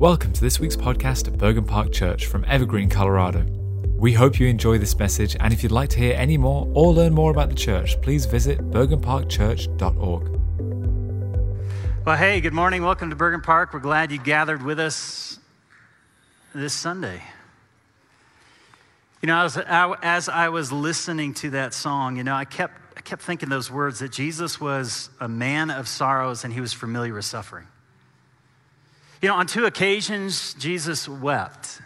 Welcome to this week's podcast at Bergen Park Church from Evergreen, Colorado. We hope you enjoy this message, and if you'd like to hear any more or learn more about the church, please visit bergenparkchurch.org. Well, hey, good morning. Welcome to Bergen Park. We're glad you gathered with us this Sunday. You know, as, as I was listening to that song, you know, I kept, I kept thinking those words that Jesus was a man of sorrows and he was familiar with suffering. You know, on two occasions, Jesus wept.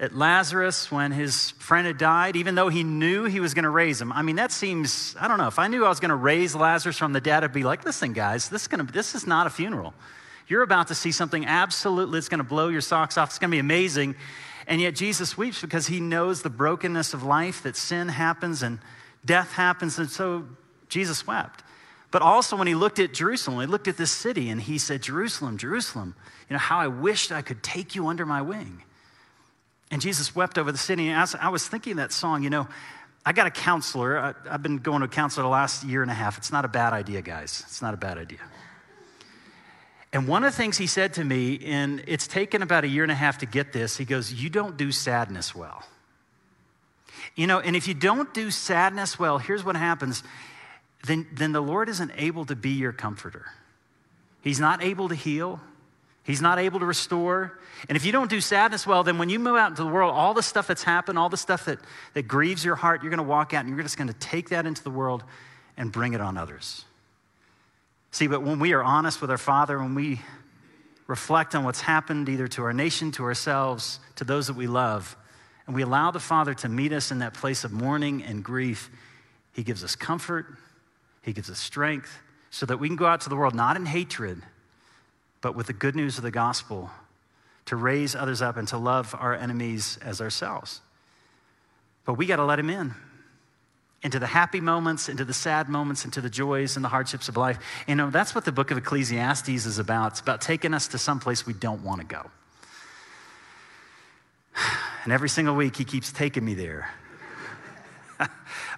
At Lazarus, when his friend had died, even though he knew he was going to raise him. I mean, that seems, I don't know, if I knew I was going to raise Lazarus from the dead, I'd be like, listen, guys, this is, gonna, this is not a funeral. You're about to see something absolutely, it's going to blow your socks off. It's going to be amazing. And yet Jesus weeps because he knows the brokenness of life, that sin happens and death happens. And so Jesus wept. But also when he looked at Jerusalem, he looked at this city and he said, Jerusalem, Jerusalem, you know, how I wished I could take you under my wing. And Jesus wept over the city. And I was thinking that song, you know, I got a counselor. I, have been going to a counselor the last year and a half. It's not a bad idea, guys. It's not a bad idea. And one of the things he said to me, and it's taken about a year and a half to get this, he goes, You don't do sadness well. You know, and if you don't do sadness well, here's what happens then, then the Lord isn't able to be your comforter. He's not able to heal, He's not able to restore. And if you don't do sadness well, then when you move out into the world, all the stuff that's happened, all the stuff that, that grieves your heart, you're going to walk out and you're just going to take that into the world and bring it on others. See, but when we are honest with our Father, when we reflect on what's happened either to our nation, to ourselves, to those that we love, and we allow the Father to meet us in that place of mourning and grief, He gives us comfort, He gives us strength, so that we can go out to the world not in hatred but with the good news of the gospel to raise others up and to love our enemies as ourselves. But we got to let him in into the happy moments, into the sad moments, into the joys and the hardships of life. You know, that's what the book of Ecclesiastes is about. It's about taking us to some place we don't want to go. And every single week, he keeps taking me there.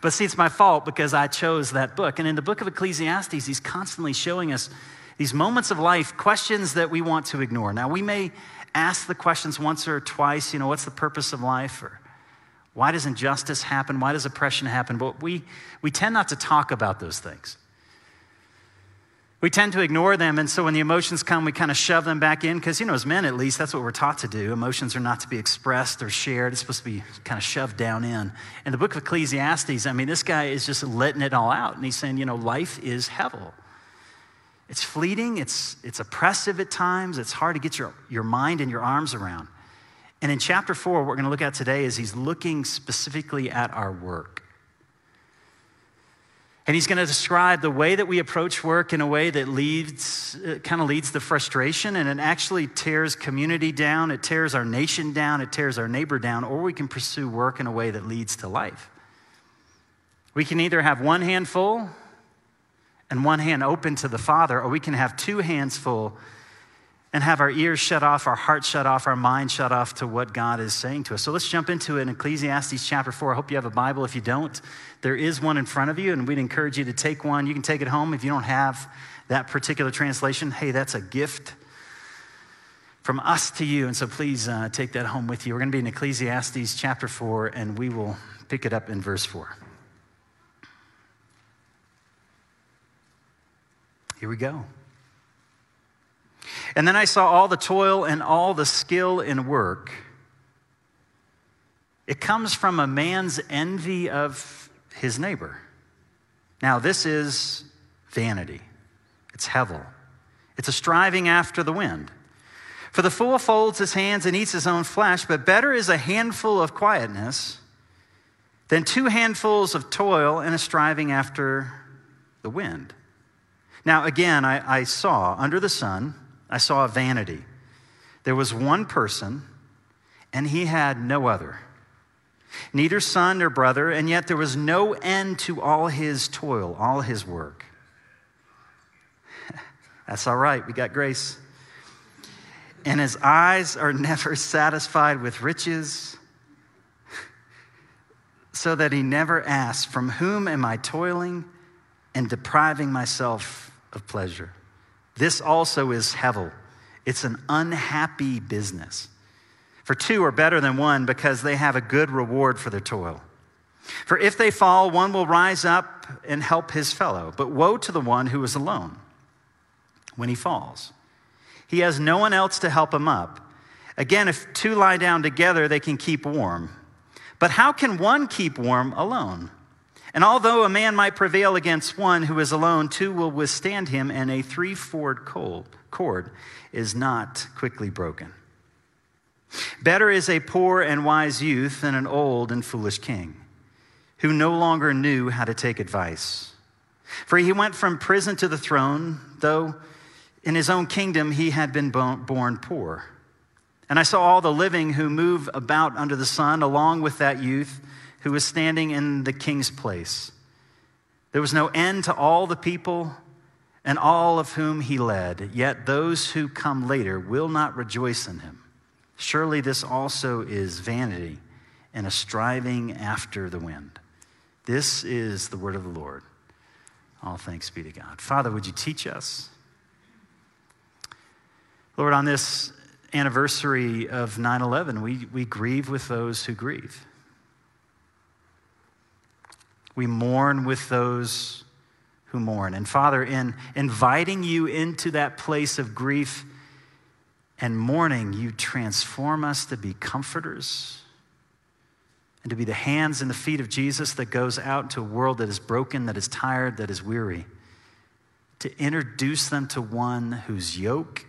but see, it's my fault because I chose that book. And in the book of Ecclesiastes, he's constantly showing us these moments of life, questions that we want to ignore. Now, we may ask the questions once or twice, you know, what's the purpose of life? Or why does injustice happen? Why does oppression happen? But we, we tend not to talk about those things. We tend to ignore them, and so when the emotions come, we kind of shove them back in because, you know, as men at least, that's what we're taught to do. Emotions are not to be expressed or shared, it's supposed to be kind of shoved down in. In the book of Ecclesiastes, I mean, this guy is just letting it all out, and he's saying, you know, life is hevel. It's fleeting, it's, it's oppressive at times, it's hard to get your, your mind and your arms around. And in chapter four, what we're going to look at today is he's looking specifically at our work. And he's going to describe the way that we approach work in a way that leads, uh, kind of leads to frustration, and it actually tears community down, it tears our nation down, it tears our neighbor down, or we can pursue work in a way that leads to life. We can either have one hand full and one hand open to the Father, or we can have two hands full and have our ears shut off, our hearts shut off, our mind shut off to what God is saying to us. So let's jump into it in Ecclesiastes chapter 4. I hope you have a Bible. If you don't, there is one in front of you, and we'd encourage you to take one. You can take it home if you don't have that particular translation. Hey, that's a gift from us to you. And so please uh, take that home with you. We're going to be in Ecclesiastes chapter 4, and we will pick it up in verse 4. Here we go. And then I saw all the toil and all the skill in work. It comes from a man's envy of his neighbor. Now, this is vanity, it's hevel, it's a striving after the wind. For the fool folds his hands and eats his own flesh, but better is a handful of quietness than two handfuls of toil and a striving after the wind. Now, again, I, I saw under the sun, I saw a vanity. There was one person, and he had no other, neither son nor brother, and yet there was no end to all his toil, all his work. That's all right, we got grace. And his eyes are never satisfied with riches, so that he never asks, From whom am I toiling and depriving myself of pleasure. This also is hevel, It's an unhappy business. For two are better than one because they have a good reward for their toil. For if they fall, one will rise up and help his fellow. But woe to the one who is alone when he falls. He has no one else to help him up. Again, if two lie down together, they can keep warm. But how can one keep warm alone? And although a man might prevail against one who is alone, two will withstand him, and a three-fold cord is not quickly broken. Better is a poor and wise youth than an old and foolish king who no longer knew how to take advice. For he went from prison to the throne, though in his own kingdom he had been born poor. And I saw all the living who move about under the sun, along with that youth who was standing in the king's place. There was no end to all the people and all of whom he led, yet those who come later will not rejoice in him. Surely this also is vanity and a striving after the wind. This is the word of the Lord. All thanks be to God. Father, would you teach us? Lord, on this anniversary of 9 11, we, we grieve with those who grieve. We mourn with those who mourn. And Father, in inviting you into that place of grief and mourning, you transform us to be comforters and to be the hands and the feet of Jesus that goes out into a world that is broken, that is tired, that is weary, to introduce them to one whose yoke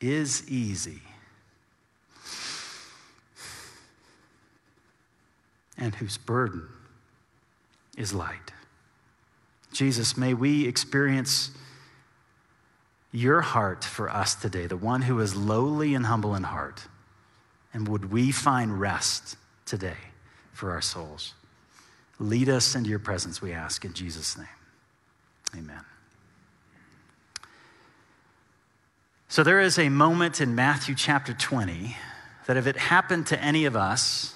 is easy and whose burden is light. Jesus, may we experience your heart for us today, the one who is lowly and humble in heart. And would we find rest today for our souls? Lead us into your presence, we ask in Jesus' name. Amen. So there is a moment in Matthew chapter 20 that if it happened to any of us,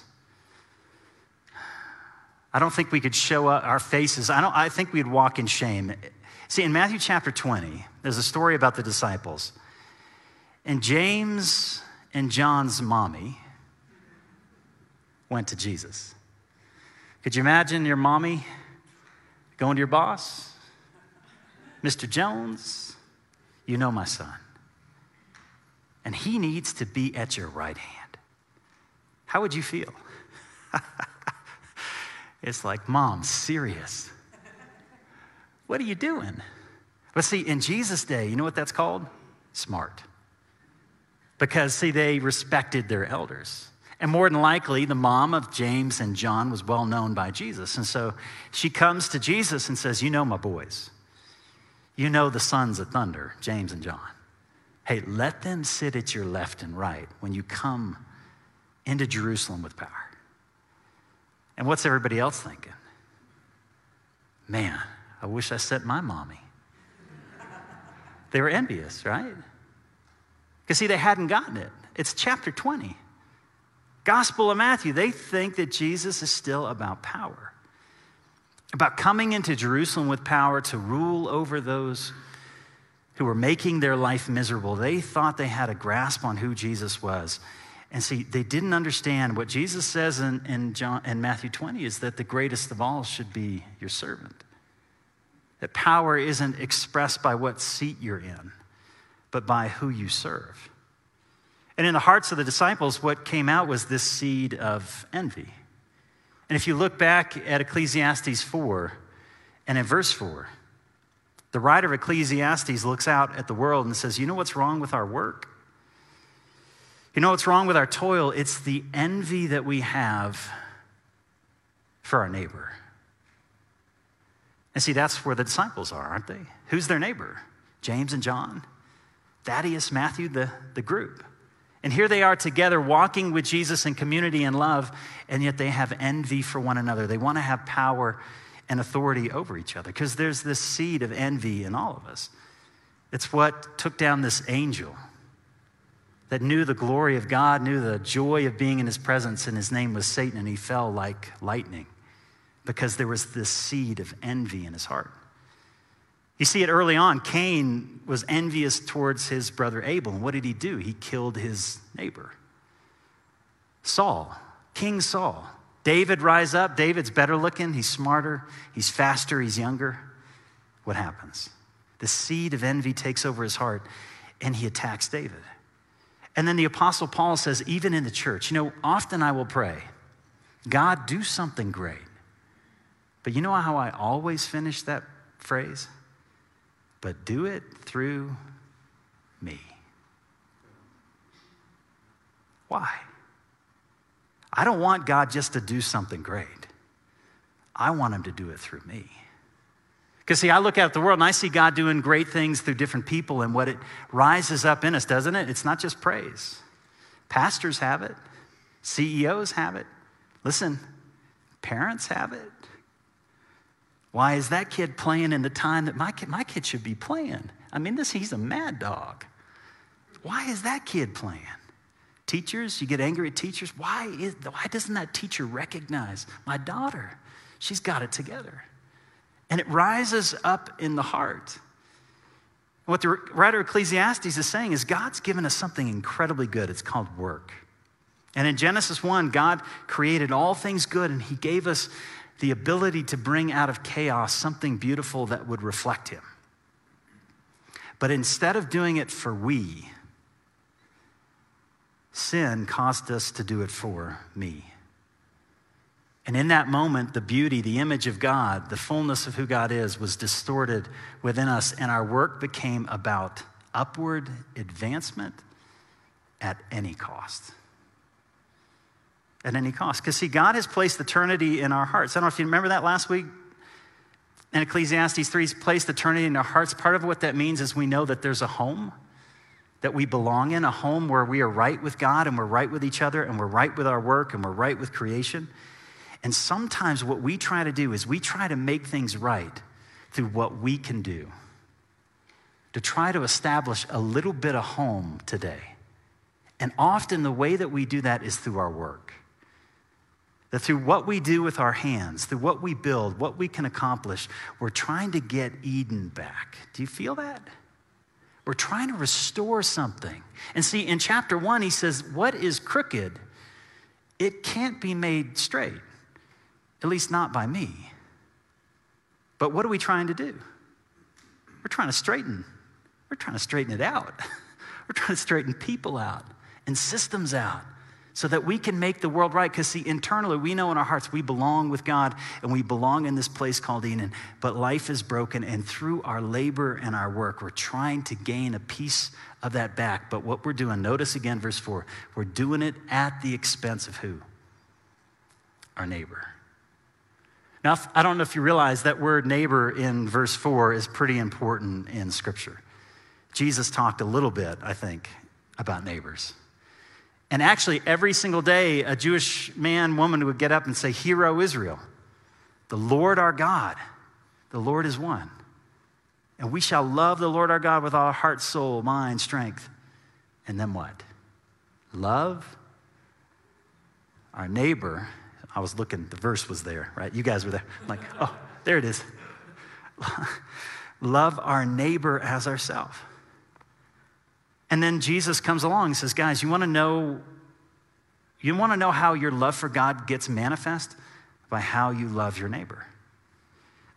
I don't think we could show up our faces. I, don't, I think we'd walk in shame. See, in Matthew chapter 20, there's a story about the disciples. And James and John's mommy went to Jesus. Could you imagine your mommy going to your boss? Mr. Jones, you know my son. And he needs to be at your right hand. How would you feel? It's like, Mom, serious. What are you doing? But see, in Jesus' day, you know what that's called? Smart. Because, see, they respected their elders. And more than likely, the mom of James and John was well known by Jesus. And so she comes to Jesus and says, You know my boys. You know the sons of thunder, James and John. Hey, let them sit at your left and right when you come into Jerusalem with power. And what's everybody else thinking? Man, I wish I sent my mommy. They were envious, right? Because, see, they hadn't gotten it. It's chapter 20. Gospel of Matthew, they think that Jesus is still about power, about coming into Jerusalem with power to rule over those who were making their life miserable. They thought they had a grasp on who Jesus was. And see, they didn't understand what Jesus says in, in, John, in Matthew 20 is that the greatest of all should be your servant. That power isn't expressed by what seat you're in, but by who you serve. And in the hearts of the disciples, what came out was this seed of envy. And if you look back at Ecclesiastes 4 and in verse 4, the writer of Ecclesiastes looks out at the world and says, You know what's wrong with our work? You know what's wrong with our toil? It's the envy that we have for our neighbor. And see, that's where the disciples are, aren't they? Who's their neighbor? James and John, Thaddeus, Matthew, the, the group. And here they are together walking with Jesus in community and love, and yet they have envy for one another. They want to have power and authority over each other because there's this seed of envy in all of us. It's what took down this angel that knew the glory of God, knew the joy of being in his presence, and his name was Satan, and he fell like lightning because there was this seed of envy in his heart. You see it early on. Cain was envious towards his brother Abel. And what did he do? He killed his neighbor. Saul, King Saul. David rise up. David's better looking. He's smarter. He's faster. He's younger. What happens? The seed of envy takes over his heart and he attacks David. And then the Apostle Paul says, even in the church, you know, often I will pray, God, do something great. But you know how I always finish that phrase? But do it through me. Why? I don't want God just to do something great. I want him to do it through me. Because, see, I look at the world and I see God doing great things through different people, and what it rises up in us, doesn't it? It's not just praise. Pastors have it, CEOs have it. Listen, parents have it. Why is that kid playing in the time that my kid, my kid should be playing? I mean, this, he's a mad dog. Why is that kid playing? Teachers, you get angry at teachers. Why, is, why doesn't that teacher recognize my daughter? She's got it together. And it rises up in the heart. What the writer Ecclesiastes is saying is God's given us something incredibly good. It's called work. And in Genesis 1, God created all things good, and He gave us the ability to bring out of chaos something beautiful that would reflect Him. But instead of doing it for we, sin caused us to do it for me. And in that moment, the beauty, the image of God, the fullness of who God is was distorted within us, and our work became about upward advancement at any cost. At any cost. Because, see, God has placed eternity in our hearts. I don't know if you remember that last week. In Ecclesiastes 3, He's placed eternity in our hearts. Part of what that means is we know that there's a home that we belong in, a home where we are right with God and we're right with each other and we're right with our work and we're right with creation. And sometimes what we try to do is we try to make things right through what we can do, to try to establish a little bit of home today. And often the way that we do that is through our work. That through what we do with our hands, through what we build, what we can accomplish, we're trying to get Eden back. Do you feel that? We're trying to restore something. And see, in chapter one, he says, What is crooked? It can't be made straight at least not by me. But what are we trying to do? We're trying to straighten. We're trying to straighten it out. We're trying to straighten people out and systems out so that we can make the world right. Because, see, internally, we know in our hearts we belong with God and we belong in this place called Eden. But life is broken, and through our labor and our work, we're trying to gain a piece of that back. But what we're doing, notice again, verse 4, we're doing it at the expense of who? Our neighbor. Now, I don't know if you realize that word neighbor in verse 4 is pretty important in Scripture. Jesus talked a little bit, I think, about neighbors. And actually, every single day, a Jewish man, woman would get up and say, Hear, O Israel, the Lord our God, the Lord is one. And we shall love the Lord our God with all our heart, soul, mind, strength. And then what? Love our neighbor I was looking, the verse was there, right? You guys were there. I'm like, oh, there it is. Love our neighbor as ourselves. And then Jesus comes along and says, guys, you want to know you want to know how your love for God gets manifest? By how you love your neighbor.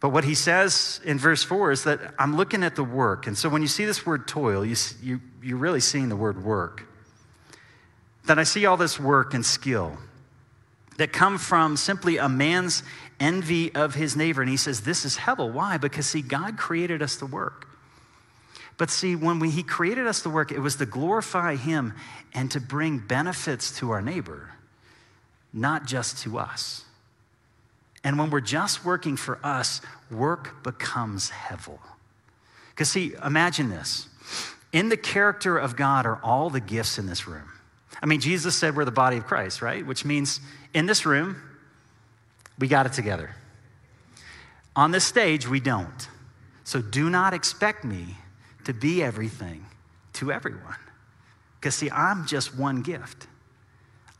But what he says in verse 4 is that I'm looking at the work. And so when you see this word toil, you, you, you're really seeing the word work. That I see all this work and skill that come from simply a man's envy of his neighbor. And he says, This is hevel. Why? Because, see, God created us to work. But see, when we, he created us to work, it was to glorify him and to bring benefits to our neighbor, not just to us. And when we're just working for us, work becomes hevel. Because, see, imagine this. In the character of God are all the gifts in this room. I mean, Jesus said we're the body of Christ, right? Which means in this room, we got it together. On this stage, we don't. So do not expect me to be everything to everyone. Because, see, I'm just one gift.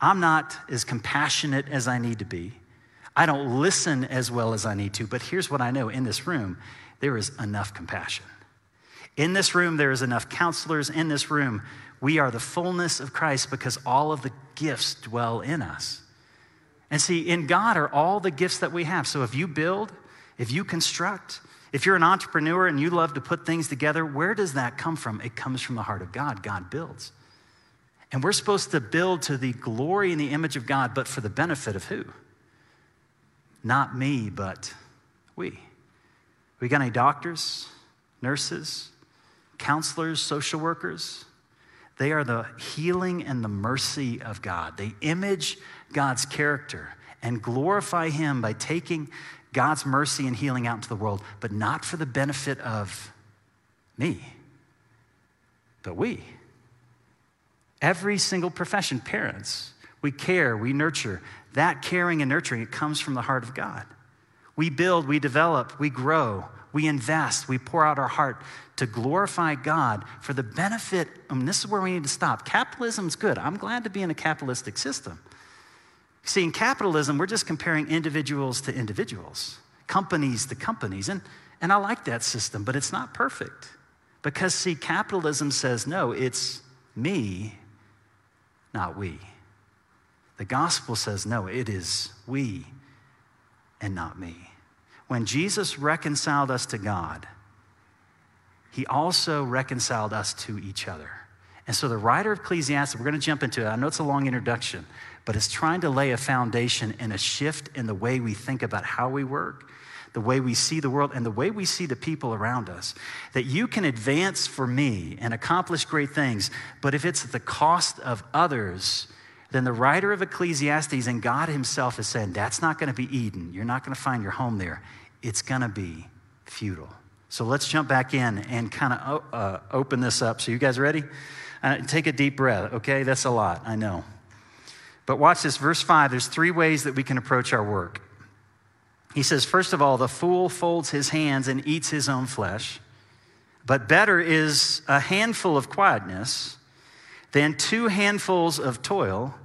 I'm not as compassionate as I need to be. I don't listen as well as I need to. But here's what I know in this room there is enough compassion. In this room, there is enough counselors. In this room, we are the fullness of Christ because all of the gifts dwell in us. And see, in God are all the gifts that we have. So if you build, if you construct, if you're an entrepreneur and you love to put things together, where does that come from? It comes from the heart of God. God builds. And we're supposed to build to the glory and the image of God, but for the benefit of who? Not me, but we. We got any doctors, nurses, counselors, social workers? They are the healing and the mercy of God. They image God's character and glorify Him by taking God's mercy and healing out into the world, but not for the benefit of me, but we. Every single profession, parents, we care, we nurture. That caring and nurturing, it comes from the heart of God. We build, we develop, we grow, we invest, we pour out our heart to glorify God for the benefit. And this is where we need to stop. Capitalism's good. I'm glad to be in a capitalistic system. See, in capitalism, we're just comparing individuals to individuals, companies to companies. And, and I like that system, but it's not perfect. Because, see, capitalism says, no, it's me, not we. The gospel says, no, it is we and not me. When Jesus reconciled us to God, he also reconciled us to each other. And so the writer of Ecclesiastes, we're going to jump into it. I know it's a long introduction, but it's trying to lay a foundation and a shift in the way we think about how we work, the way we see the world, and the way we see the people around us. That you can advance for me and accomplish great things, but if it's at the cost of others, then the writer of Ecclesiastes and God Himself is saying, that's not going to be Eden. You're not going to find your home there. It's going to be futile. So let's jump back in and kind of uh, open this up. So, you guys ready? Uh, take a deep breath, okay? That's a lot, I know. But watch this, verse 5, there's three ways that we can approach our work. He says, first of all, the fool folds his hands and eats his own flesh, but better is a handful of quietness than two handfuls of toil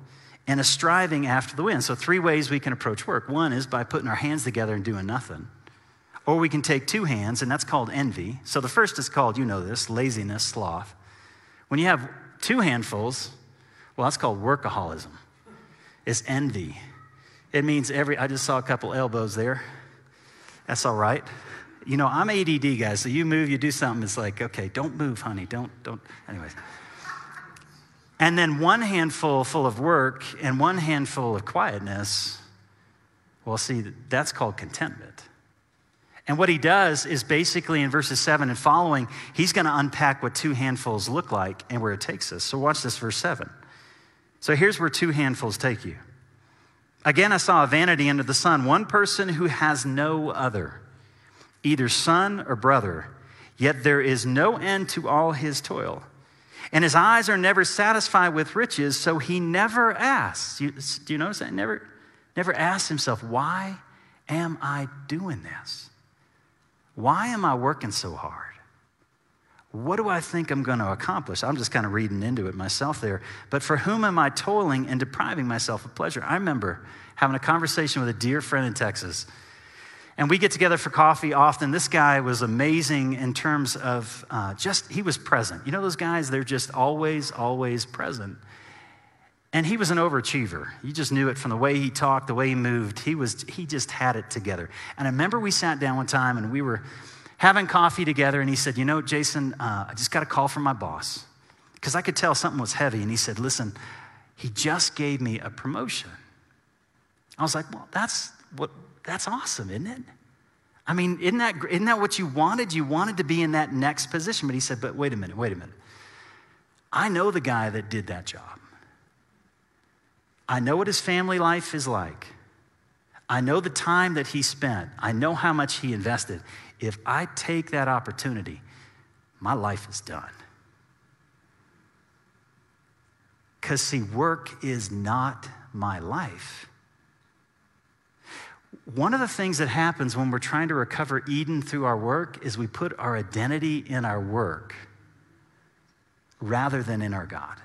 and a striving after the wind. So, three ways we can approach work. One is by putting our hands together and doing nothing. Or we can take two hands, and that's called envy. So, the first is called, you know this, laziness, sloth. When you have two handfuls, well, that's called workaholism It's envy. It means every, I just saw a couple elbows there. That's all right. You know, I'm ADD, guys, so you move, you do something, it's like, okay, don't move, honey, don't, don't, anyways. And then one handful full of work and one handful of quietness, well, see, that's called contentment. And what he does is basically in verses 7 and following, he's going to unpack what two handfuls look like and where it takes us. So watch this, verse 7. So here's where two handfuls take you. Again, I saw a vanity under the sun, one person who has no other, either son or brother, yet there is no end to all his toil. And his eyes are never satisfied with riches, so he never asks. You, do you notice that? Never, never asks himself, why am I doing this? Why am I working so hard? What do I think I'm going to accomplish? I'm just kind of reading into it myself there. But for whom am I toiling and depriving myself of pleasure? I remember having a conversation with a dear friend in Texas. And we get together for coffee often. This guy was amazing in terms of uh, just, he was present. You know, those guys, they're just always, always present. And he was an overachiever. You just knew it from the way he talked, the way he moved. He, was, he just had it together. And I remember we sat down one time and we were having coffee together, and he said, You know, Jason, uh, I just got a call from my boss because I could tell something was heavy. And he said, Listen, he just gave me a promotion. I was like, Well, that's, what, that's awesome, isn't it? I mean, isn't that, isn't that what you wanted? You wanted to be in that next position. But he said, But wait a minute, wait a minute. I know the guy that did that job. I know what his family life is like. I know the time that he spent. I know how much he invested if I take that opportunity, my life is done. Because, see, work is not my life. One of the things that happens when we're trying to recover Eden through our work is we put our identity in our work rather than in our God.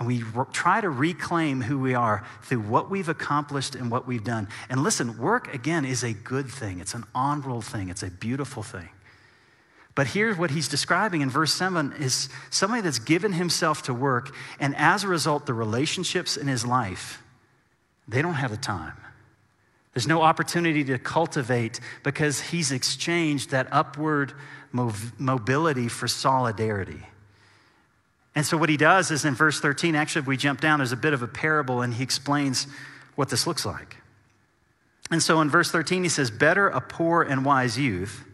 And we try to reclaim who we are through what we've accomplished and what we've done. And listen, work, again, is a good thing. It's an honorable thing. It's a beautiful thing. But here's what he's describing in verse 7 is somebody that's given himself to work, and as a result, the relationships in his life, they don't have the time. There's no opportunity to cultivate because he's exchanged that upward mobility for solidarity. And so, what he does is in verse 13, actually, if we jump down, there's a bit of a parable, and he explains what this looks like. And so, in verse 13, he says, Better a poor and wise youth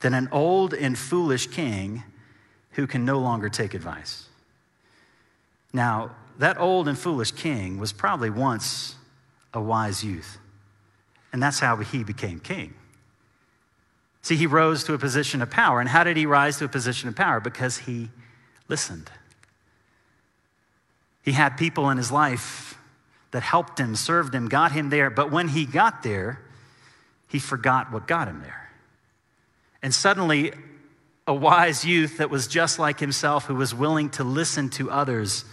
than an old and foolish king who can no longer take advice. Now, that old and foolish king was probably once a wise youth, and that's how he became king. See, he rose to a position of power. And how did he rise to a position of power? Because he listened. He had people in his life that helped him, served him, got him there. But when he got there, he forgot what got him there. And suddenly, a wise youth that was just like himself, who was willing to listen to others,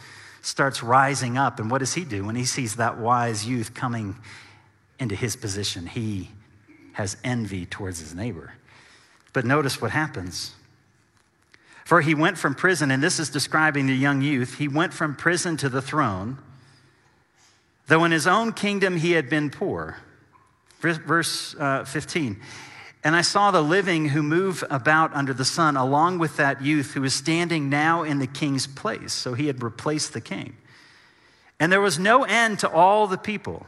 starts rising up. And what does he do when he sees that wise youth coming into his position? He has envy towards his neighbor. But notice what happens. For he went from prison, and this is describing the young youth, he went from prison to the throne, though in his own kingdom he had been poor. Verse uh, 15. And I saw the living who move about under the sun, along with that youth who is standing now in the king's place. So he had replaced the king. And there was no end to all the people,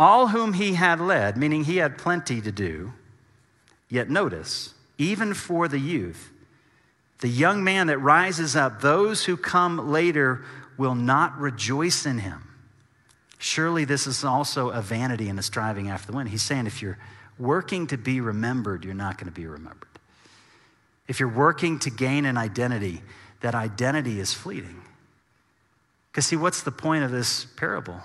all whom he had led, meaning he had plenty to do. Yet notice, even for the youth, the young man that rises up, those who come later will not rejoice in him. Surely this is also a vanity and a striving after the wind. He's saying if you're working to be remembered, you're not going to be remembered. If you're working to gain an identity, that identity is fleeting. Because, see, what's the point of this parable?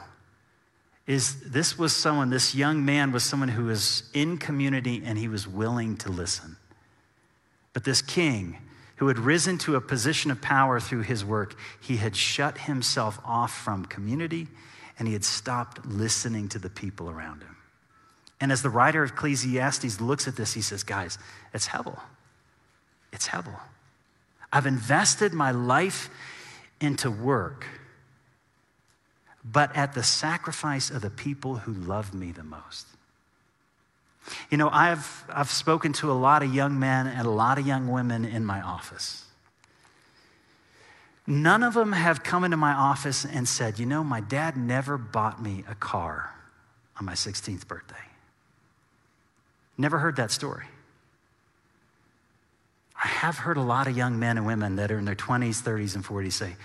Is this was someone, this young man was someone who was in community and he was willing to listen. But this king, who had risen to a position of power through his work, he had shut himself off from community and he had stopped listening to the people around him. And as the writer of Ecclesiastes looks at this, he says, Guys, it's Hevel. It's Hevel. I've invested my life into work, but at the sacrifice of the people who love me the most. You know, I've, I've spoken to a lot of young men and a lot of young women in my office. None of them have come into my office and said, You know, my dad never bought me a car on my 16th birthday. Never heard that story. I have heard a lot of young men and women that are in their 20s, 30s, and 40s say,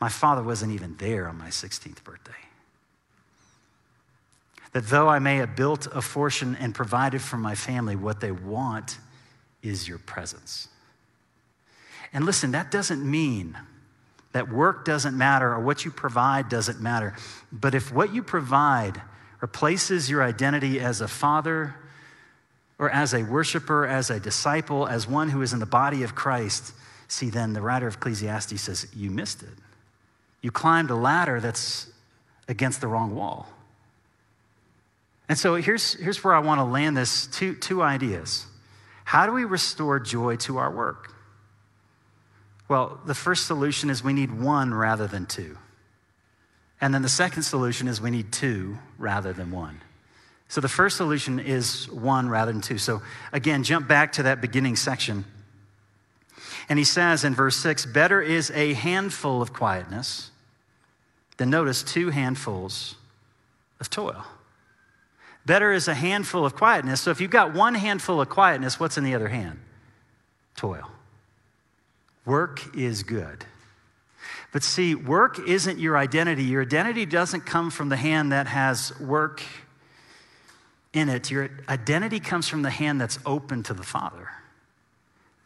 My father wasn't even there on my 16th birthday that though I may have built a fortune and provided for my family, what they want is your presence. And listen, that doesn't mean that work doesn't matter or what you provide doesn't matter. But if what you provide replaces your identity as a father or as a worshiper, as a disciple, as one who is in the body of Christ, see, then the writer of Ecclesiastes says, You missed it. You climbed a ladder that's against the wrong wall. And so here's, here's where I want to land this two, two ideas. How do we restore joy to our work? Well, the first solution is we need one rather than two. And then the second solution is we need two rather than one. So the first solution is one rather than two. So again, jump back to that beginning section. And he says in verse six, better is a handful of quietness than notice two handfuls of toil. Better is a handful of quietness. So if you've got one handful of quietness, what's in the other hand? Toil. Work is good. But see, work isn't your identity. Your identity doesn't come from the hand that has work in it. Your identity comes from the hand that's open to the Father.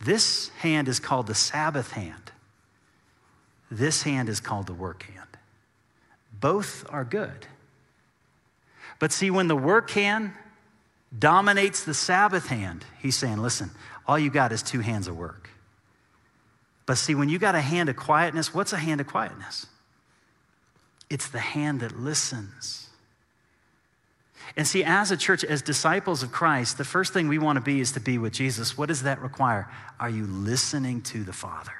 This hand is called the Sabbath hand. This hand is called the work hand. Both are good. But see, when the work hand dominates the Sabbath hand, he's saying, listen, all you got is two hands of work. But see, when you got a hand of quietness, what's a hand of quietness? it's the hand that listens. And see, as a church, as disciples of Christ, the first thing we want to be is to be with Jesus. What does that require? Are you listening to the Father?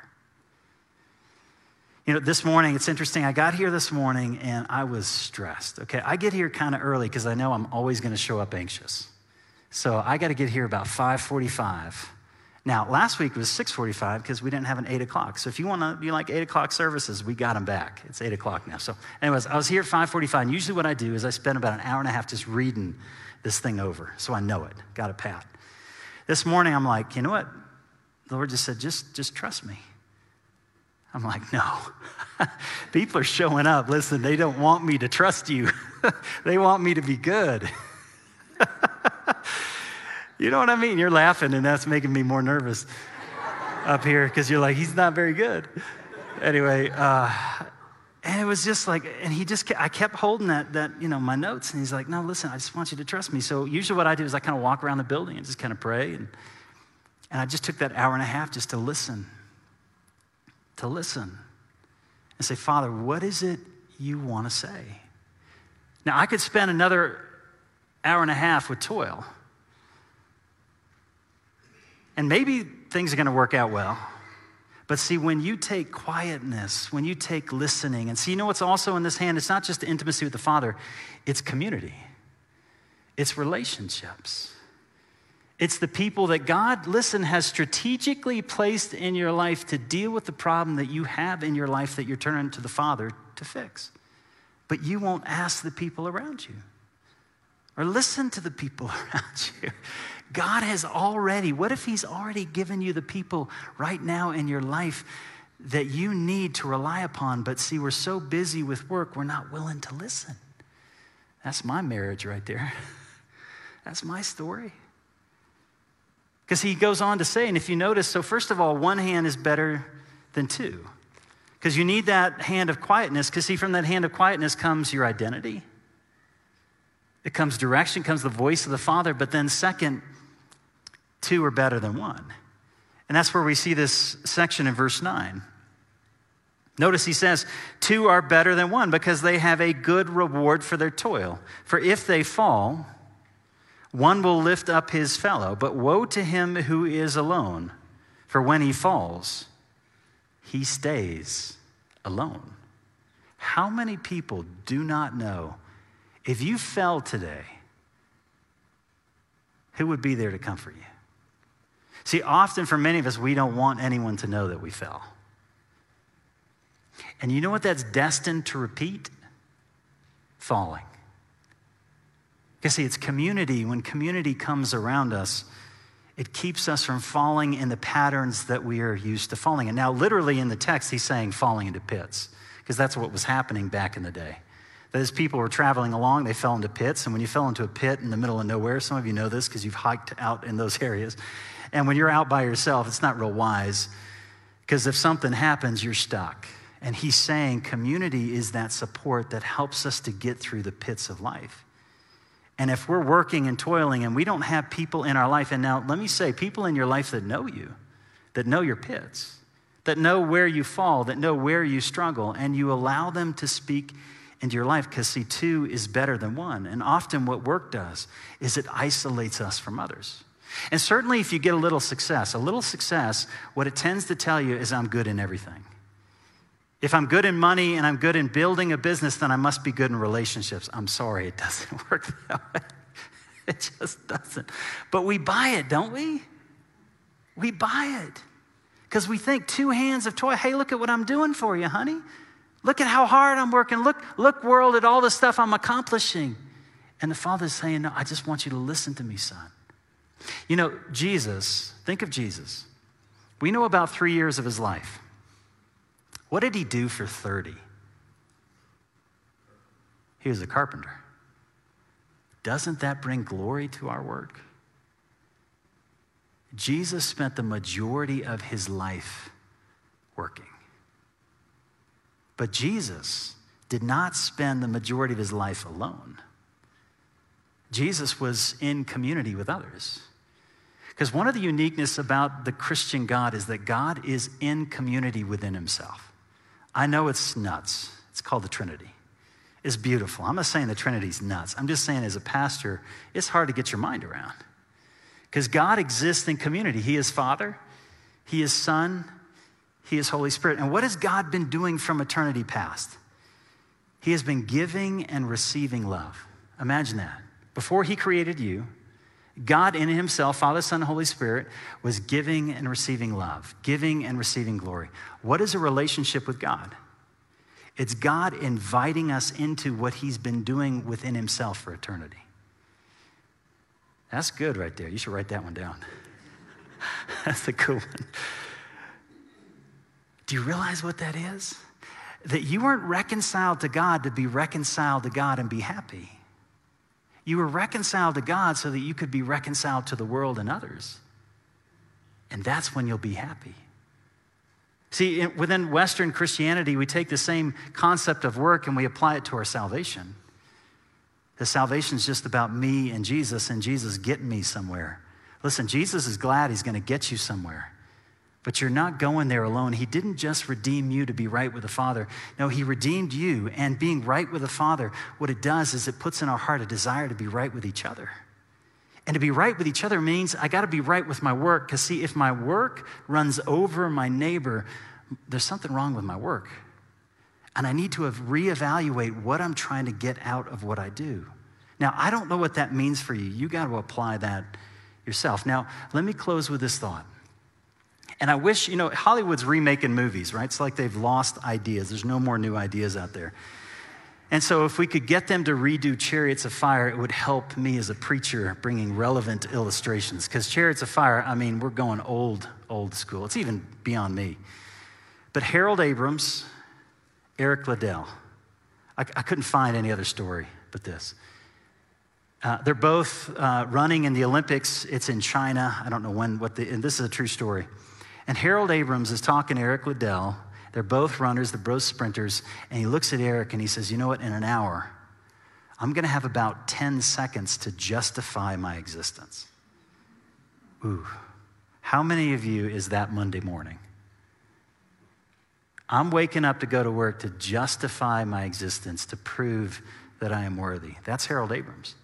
You know, this morning, it's interesting. I got here this morning and I was stressed. Okay, I get here kind of early because I know I'm always going to show up anxious. So I got to get here about 545. Now, last week was 6:45 because we didn't have an eight o'clock. So if you want to, you like eight o'clock services, we got them back. It's eight o'clock now. So, anyways, I was here at 5:45. And usually, what I do is I spend about an hour and a half just reading this thing over, so I know it. Got it pat. This morning, I'm like, you know what? The Lord just said, just, just trust me. I'm like, no. People are showing up. Listen, they don't want me to trust you, they want me to be good. you know what I mean? You're laughing, and that's making me more nervous up here because you're like, he's not very good. Anyway, uh, and it was just like, and he just, kept, I kept holding that, that, you know, my notes, and he's like, no, listen, I just want you to trust me. So usually what I do is I kind of walk around the building and just kind of pray, and, and I just took that hour and a half just to listen to listen and say, Father, what is it you want to say? Now, I could spend another hour and a half with toil. And maybe things are going to work out well. But see, when you take quietness, when you take listening, and see, you know what's also in this hand? It's not just intimacy with the Father, it's community, it's relationships. It's the people that God, listen, has strategically placed in your life to deal with the problem that you have in your life that you're turning to the Father to fix. But you won't ask the people around you or listen to the people around you. God has already, what if He's already given you the people right now in your life that you need to rely upon? But see, we're so busy with work, we're not willing to listen. That's my marriage right there. That's my story. Because he goes on to say, and if you notice, so first of all, one hand is better than two. Because you need that hand of quietness, because see, from that hand of quietness comes your identity. It comes direction, comes the voice of the Father, but then second, two are better than one. And that's where we see this section in verse 9. Notice he says, Two are better than one because they have a good reward for their toil. For if they fall, one will lift up his fellow, but woe to him who is alone, for when he falls, he stays alone. How many people do not know if you fell today, who would be there to comfort you? See, often for many of us, we don't want anyone to know that we fell. And you know what that's destined to repeat? Falling. Because, see, it's community. When community comes around us, it keeps us from falling in the patterns that we are used to falling in. Now, literally in the text, he's saying falling into pits, because that's what was happening back in the day. That as people were traveling along, they fell into pits. And when you fell into a pit in the middle of nowhere, some of you know this because you've hiked out in those areas. And when you're out by yourself, it's not real wise because if something happens, you're stuck. And he's saying community is that support that helps us to get through the pits of life. And if we're working and toiling and we don't have people in our life, and now let me say, people in your life that know you, that know your pits, that know where you fall, that know where you struggle, and you allow them to speak into your life because, see, two is better than one. And often what work does is it isolates us from others. And certainly if you get a little success, a little success, what it tends to tell you is I'm good in everything. If I'm good in money and I'm good in building a business, then I must be good in relationships. I'm sorry, it doesn't work that way. It just doesn't. But we buy it, don't we? We buy it because we think two hands of toil. Hey, look at what I'm doing for you, honey. Look at how hard I'm working. Look, look, world, at all the stuff I'm accomplishing. And the Father's saying, No, I just want you to listen to me, son. You know, Jesus, think of Jesus. We know about three years of his life. What did he do for 30? He was a carpenter. Doesn't that bring glory to our work? Jesus spent the majority of his life working. But Jesus did not spend the majority of his life alone. Jesus was in community with others. Because one of the uniqueness about the Christian God is that God is in community within himself. I know it's nuts. It's called the Trinity. It's beautiful. I'm not saying the Trinity's nuts. I'm just saying, as a pastor, it's hard to get your mind around. Because God exists in community. He is Father, He is Son, He is Holy Spirit. And what has God been doing from eternity past? He has been giving and receiving love. Imagine that. Before He created you, God in Himself, Father, Son, Holy Spirit, was giving and receiving love, giving and receiving glory. What is a relationship with God? It's God inviting us into what He's been doing within Himself for eternity. That's good right there. You should write that one down. That's a cool one. Do you realize what that is? That you weren't reconciled to God to be reconciled to God and be happy. You were reconciled to God so that you could be reconciled to the world and others. And that's when you'll be happy. See, within Western Christianity, we take the same concept of work and we apply it to our salvation. The salvation is just about me and Jesus and Jesus getting me somewhere. Listen, Jesus is glad he's going to get you somewhere. But you're not going there alone. He didn't just redeem you to be right with the Father. No, He redeemed you. And being right with the Father, what it does is it puts in our heart a desire to be right with each other. And to be right with each other means I got to be right with my work. Because, see, if my work runs over my neighbor, there's something wrong with my work. And I need to reevaluate what I'm trying to get out of what I do. Now, I don't know what that means for you. You got to apply that yourself. Now, let me close with this thought. And I wish, you know, Hollywood's remaking movies, right? It's like they've lost ideas. There's no more new ideas out there. And so, if we could get them to redo Chariots of Fire, it would help me as a preacher bringing relevant illustrations. Because Chariots of Fire, I mean, we're going old, old school. It's even beyond me. But Harold Abrahams, Eric Liddell, I, I couldn't find any other story but this. Uh, they're both uh, running in the Olympics. It's in China. I don't know when, what the, and this is a true story. And Harold Abrahams is talking to Eric Liddell they're both runners, they're both sprinters. And he looks at Eric and he says, You know what? In an hour, I'm going to have about 10 seconds to justify my existence. Ooh, how many of you is that Monday morning? I'm waking up to go to work to justify my existence, to prove that I am worthy. That's Harold Abrahams.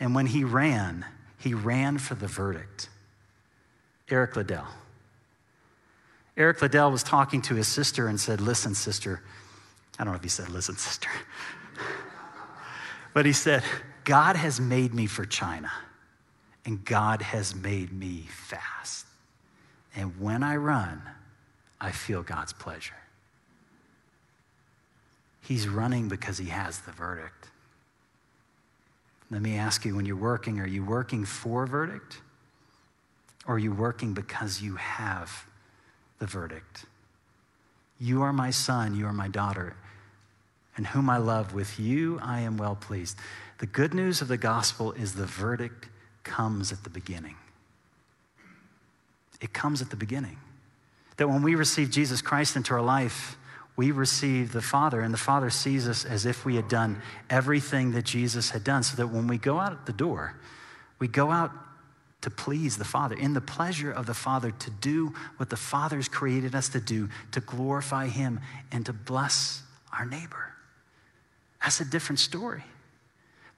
And when he ran, he ran for the verdict. Eric Liddell. Eric Liddell was talking to his sister and said, Listen, sister. I don't know if he said, Listen, sister. but he said, God has made me for China, and God has made me fast. And when I run, I feel God's pleasure. He's running because he has the verdict. Let me ask you when you're working, are you working for verdict? Or are you working because you have the verdict. You are my son, you are my daughter, and whom I love. With you I am well pleased. The good news of the gospel is the verdict comes at the beginning. It comes at the beginning. That when we receive Jesus Christ into our life, we receive the Father, and the Father sees us as if we had done everything that Jesus had done, so that when we go out the door, we go out to please the Father, in the pleasure of the Father, to do what the Father's created us to do, to glorify Him and to bless our neighbor. That's a different story.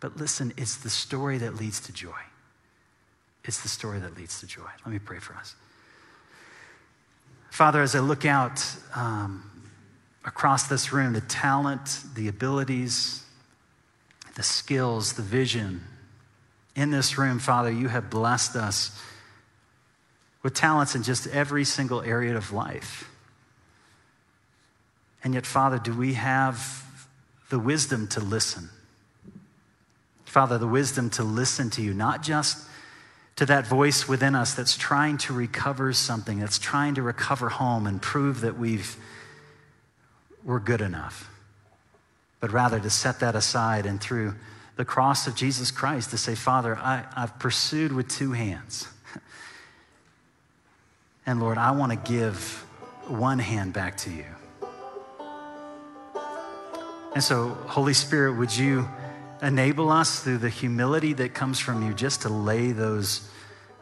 But listen, it's the story that leads to joy. It's the story that leads to joy. Let me pray for us. Father, as I look out um, across this room, the talent, the abilities, the skills, the vision, in this room, Father, you have blessed us with talents in just every single area of life. And yet, Father, do we have the wisdom to listen? Father, the wisdom to listen to you, not just to that voice within us that's trying to recover something, that's trying to recover home and prove that we've, we're good enough, but rather to set that aside and through the cross of Jesus Christ to say, Father, I, I've pursued with two hands. And Lord, I want to give one hand back to you. And so, Holy Spirit, would you enable us through the humility that comes from you just to lay those,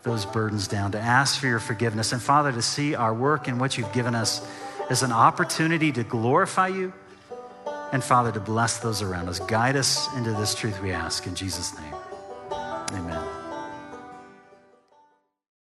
those burdens down, to ask for your forgiveness, and Father, to see our work and what you've given us as an opportunity to glorify you And Father, to bless those around us. Guide us into this truth, we ask. In Jesus' name, amen.